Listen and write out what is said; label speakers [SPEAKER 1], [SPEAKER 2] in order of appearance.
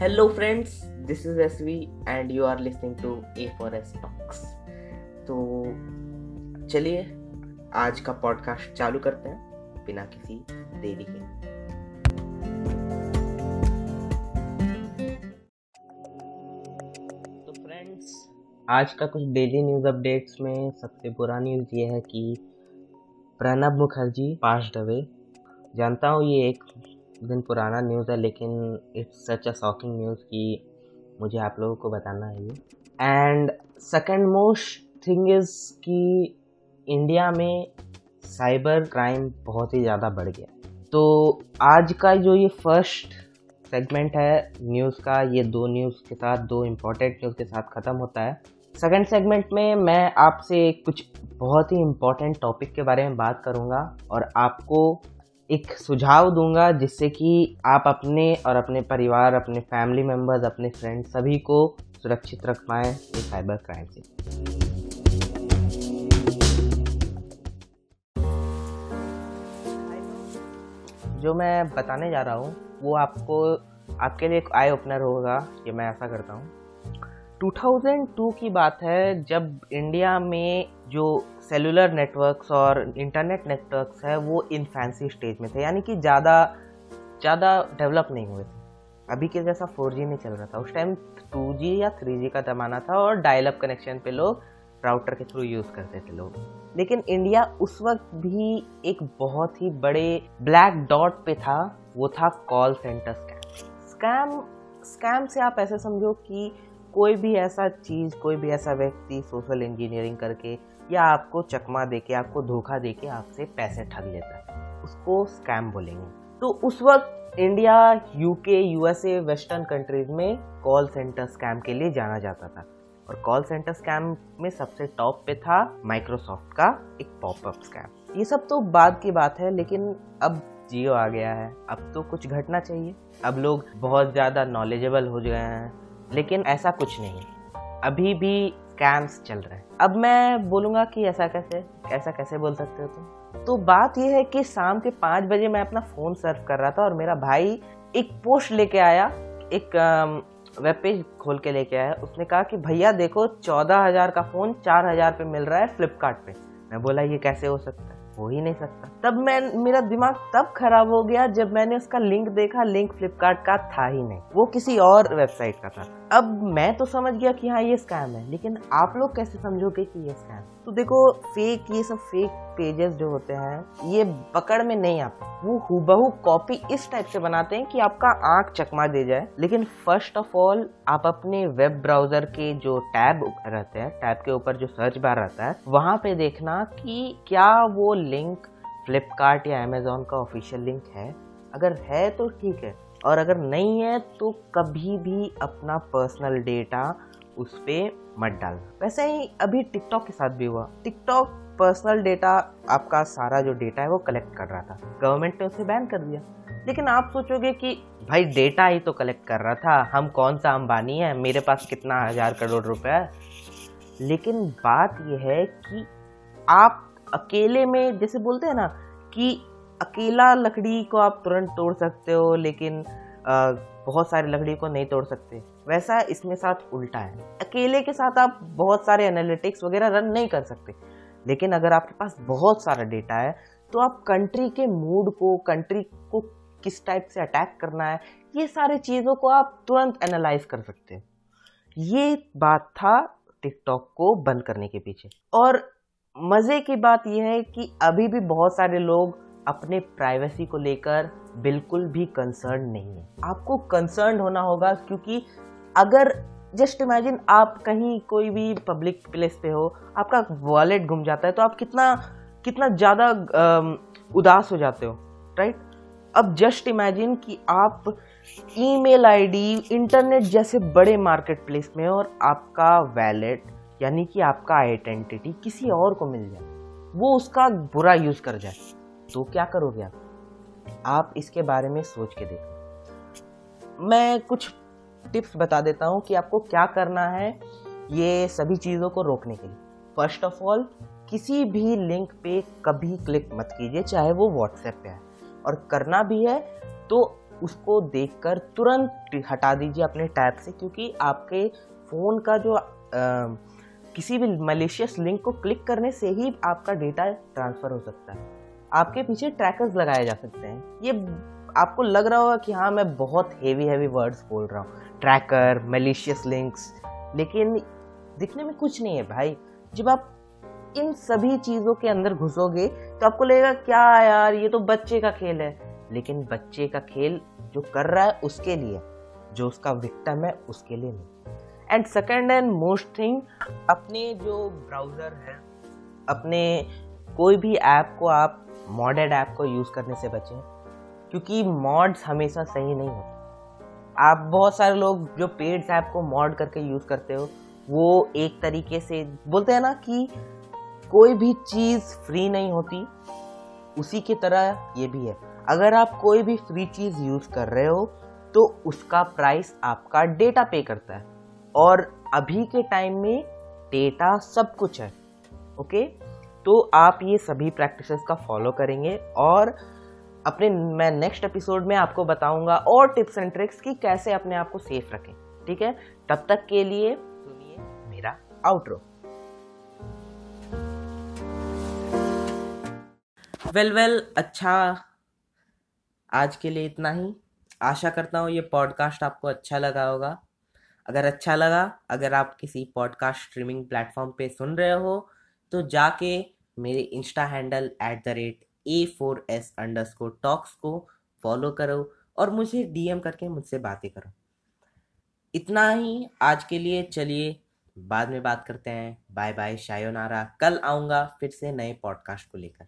[SPEAKER 1] Hello friends, this is SV and you are listening to A for S Talks. तो चलिए आज का podcast चालू करते हैं बिना किसी देरी के। तो फ्रेंड्स आज का कुछ डेली न्यूज़ अपडेट्स में सबसे बुरा न्यूज़ ये है कि प्रणब मुखर्जी पास्ट अवे जानता हूँ ये एक दिन पुराना न्यूज़ है, लेकिन it's such a shocking news कि मुझे आप लोगों को बताना है ये। And second most thing is कि इंडिया में साइबर क्राइम बहुत ही ज़्यादा बढ़ गया। तो आज का जो ये फ़र्स्ट सेगमेंट है न्यूज़ का, ये दो न्यूज़ के साथ, दो इम्पोर्टेंट न्यूज़ के साथ ख़त्म होता है। सेकेंड सेगमेंट में मैं आपसे कुछ बहुत ही इम्पोर्टेंट टॉपिक के बारे में बात करूँगा और आपको एक सुझाव दूँगा जिससे कि आप अपने और अपने परिवार, अपने फैमिली मेंबर्स अपने फ्रेंड्स सभी को सुरक्षित रख पाएँ ये साइबर क्राइम से। जो मैं बताने जा रहा हूँ, वो आपको, आपके लिए एक आई ओपनर होगा कि मैं ऐसा करता हूँ। 2002 की बात है, जब इंडिया में जो सेलुलर नेटवर्क्स और इंटरनेट नेटवर्क्स है, वो इन्फेंसी स्टेज में थे, यानी कि ज़्यादा ज़्यादा डेवलप नहीं हुए थे। अभी के जैसा 4G नहीं चल रहा था। उस टाइम 2G या 3G का ज़माना था और डायल अप कनेक्शन पे लोग राउटर के थ्रू यूज़ करते थे लोग। लेकिन इंडिया उस वक्त भी एक बहुत ही बड़े ब्लैक डॉट पे था, वो था call centre scam scam scam से आप ऐसे समझो कि कोई भी ऐसा चीज़, कोई भी ऐसा व्यक्ति सोशल इंजीनियरिंग करके या आपको चकमा दे के आपको धोखा दे के आपसे पैसे ठग लेता है, उसको स्कैम बोलेंगे। तो उस वक्त India UK USA western countries में कॉल सेंटर स्कैम के लिए जाना जाता था। और कॉल सेंटर स्कैम में सबसे टॉप पे था माइक्रोसॉफ्ट का एक पॉपअप स्कैम ये सब तो बाद की बात है, लेकिन अब जियो आ गया है, अब तो कुछ घटना चाहिए। अब लोग बहुत ज़्यादा नॉलेजेबल हो गए हैं लेकिन ऐसा कुछ नहीं। अभी भी स्कैम्स चल रहे हैं। अब मैं बोलूँगा कि ऐसा कैसे? ऐसा कैसे बोल सकते हो तुम? तो बात यह है कि शाम के पाँच बजे मैं अपना फ़ोन सर्व कर रहा था और मेरा भाई एक पोस्ट लेके आया, एक वेब पेज खोल के लेके आया। उसने कहा कि भैया देखो, चौदह हज़ार का फ़ोन चार हज़ार पे मिल रहा है फ्लिपकार्ट मैं बोला, ये कैसे हो सकता है? हो ही नहीं सकता। तब मैं, मेरा दिमाग तब खराब हो गया जब मैंने उसका लिंक देखा। लिंक फ्लिपकार्ट का था ही नहीं। वो किसी और वेबसाइट का था। अब मैं तो समझ गया कि हाँ ये स्कैम है। लेकिन आप लोग कैसे समझोगे कि ये स्कैम तो देखो फेक ये सब फेक पेजेस जो होते हैं, ये पकड़ में नहीं आते। वो हुबहू कॉपी इस टाइप से बनाते हैं कि आपका आँख चकमा दे जाए। लेकिन फ़र्स्ट ऑफ़ ऑल आप अपने वेब ब्राउज़र के जो टैब रहते हैं, टैब के ऊपर जो सर्च बार रहता है, वहाँ पे देखना कि क्या वो लिंक फ्लिपकार्ट या अमेजोन का ऑफिशियल लिंक है। अगर है तो ठीक है, और अगर नहीं है तो कभी भी अपना पर्सनल डेटा उस पर मत डालना। वैसे ही अभी टिकटॉक के साथ भी हुआ। टिकटॉक पर्सनल डेटा आपका सारा जो डेटा है वो कलेक्ट कर रहा था। गवर्नमेंट ने उसे बैन कर दिया। लेकिन आप सोचोगे कि, भाई डेटा ही तो कलेक्ट कर रहा था। हम कौन सा अंबानी है? मेरे पास कितना हज़ार करोड़ रुपए है? लेकिन बात यह है कि आप अकेले में, जैसे बोलते हैं ना, कि अकेला लकड़ी को आप तुरंत तोड़ सकते हो, लेकिन बहुत सारी लकड़ी को नहीं तोड़ सकते। वैसा इसमें साथ उल्टा है। अकेले के साथ आप बहुत सारे एनालिटिक्स वगैरह रन नहीं कर सकते। लेकिन अगर आपके पास बहुत सारा डेटा है तो आप कंट्री के मूड को कंट्री को किस टाइप से अटैक करना है, ये सारी चीज़ों को आप तुरंत एनालाइज कर सकते हैं। ये बात था टिकटॉक को बंद करने के पीछे। और मज़े की बात यह है कि अभी भी बहुत सारे लोग अपने प्राइवेसी को लेकर बिल्कुल भी कंसर्न नहीं है। आपको कंसर्न होना होगा क्योंकि अगर जस्ट इमेजिन आप कहीं कोई भी पब्लिक प्लेस पे हो, आपका वॉलेट घूम जाता है तो आप कितना कितना ज़्यादा उदास हो जाते हो राइट अब जस्ट इमेजिन कि आप ईमेल आईडी इंटरनेट जैसे बड़े मार्केट प्लेस में और आपका वैलेट यानी कि आपका आइडेंटिटी किसी और को मिल जाए, वो उसका बुरा यूज़ कर जाए। तो क्या करोगे आप? आप इसके बारे में सोच के देखो। मैं कुछ टिप्स बता देता हूँ कि आपको क्या करना है ये सभी चीज़ों को रोकने के लिए। फ़र्स्ट ऑफ़ ऑल किसी भी लिंक पे कभी क्लिक मत कीजिए चाहे वो व्हाट्सएप पे है और करना भी है तो उसको देखकर तुरंत हटा दीजिए अपने टैब से क्योंकि आपके फ़ोन का जो आ, किसी भी मलेशियस लिंक को क्लिक करने से ही आपका डेटा ट्रांसफ़र हो सकता है। आपके पीछे ट्रैकर्स लगाए जा सकते हैं। ये आपको लग रहा होगा कि हाँ मैं बहुत हेवी हेवी वर्ड्स बोल रहा हूँ। ट्रैकर मलेशियस लिंक्स लेकिन दिखने में कुछ नहीं है भाई। जब आप इन सभी चीज़ों के अंदर घुसोगे तो आपको लगेगा, क्या यार, ये तो बच्चे का खेल है। लेकिन बच्चे का खेल जो कर रहा है उसके लिए, जो उसका विक्टम है, उसके लिए नहीं। And second and most thing अपने जो ब्राउज़र है, अपने कोई भी ऐप को आप मॉडेड ऐप को यूज़ करने से बचें, क्योंकि मॉड्स हमेशा सही नहीं होते। आप बहुत सारे लोग जो पेड ऐप को मॉड करके यूज़ करते हो, वो एक तरीके से बोलते हैं ना कि कोई भी चीज़ फ्री नहीं होती, उसी की तरह ये भी है। अगर आप कोई भी फ्री चीज़ यूज़ कर रहे हो तो उसका प्राइस आपका डेटा पे करता है। और अभी के टाइम में डेटा सब कुछ है, ओके? तो आप ये सभी प्रैक्टिसेस का फॉलो करेंगे और अपने, मैं नेक्स्ट एपिसोड में आपको बताऊँगा और टिप्स एंड ट्रिक्स कि कैसे अपने आप को सेफ़ रखें, ठीक है? तब तक के लिए सुनिए मेरा आउटरो वेल वेल अच्छा आज के लिए इतना ही। आशा करता हूँ ये पॉडकास्ट आपको अच्छा लगा होगा। अगर अच्छा लगा, अगर आप किसी पॉडकास्ट स्ट्रीमिंग प्लेटफॉर्म पे सुन रहे हो तो जाके मेरे insta handle at the rate A four S underscore talks को फॉलो करो और मुझे डीएम करके मुझसे बातें करो। इतना ही आज के लिए, चलिए बाद में बात करते हैं। बाय बाय शायोनारा कल आऊँगा फिर से नए पॉडकास्ट को लेकर।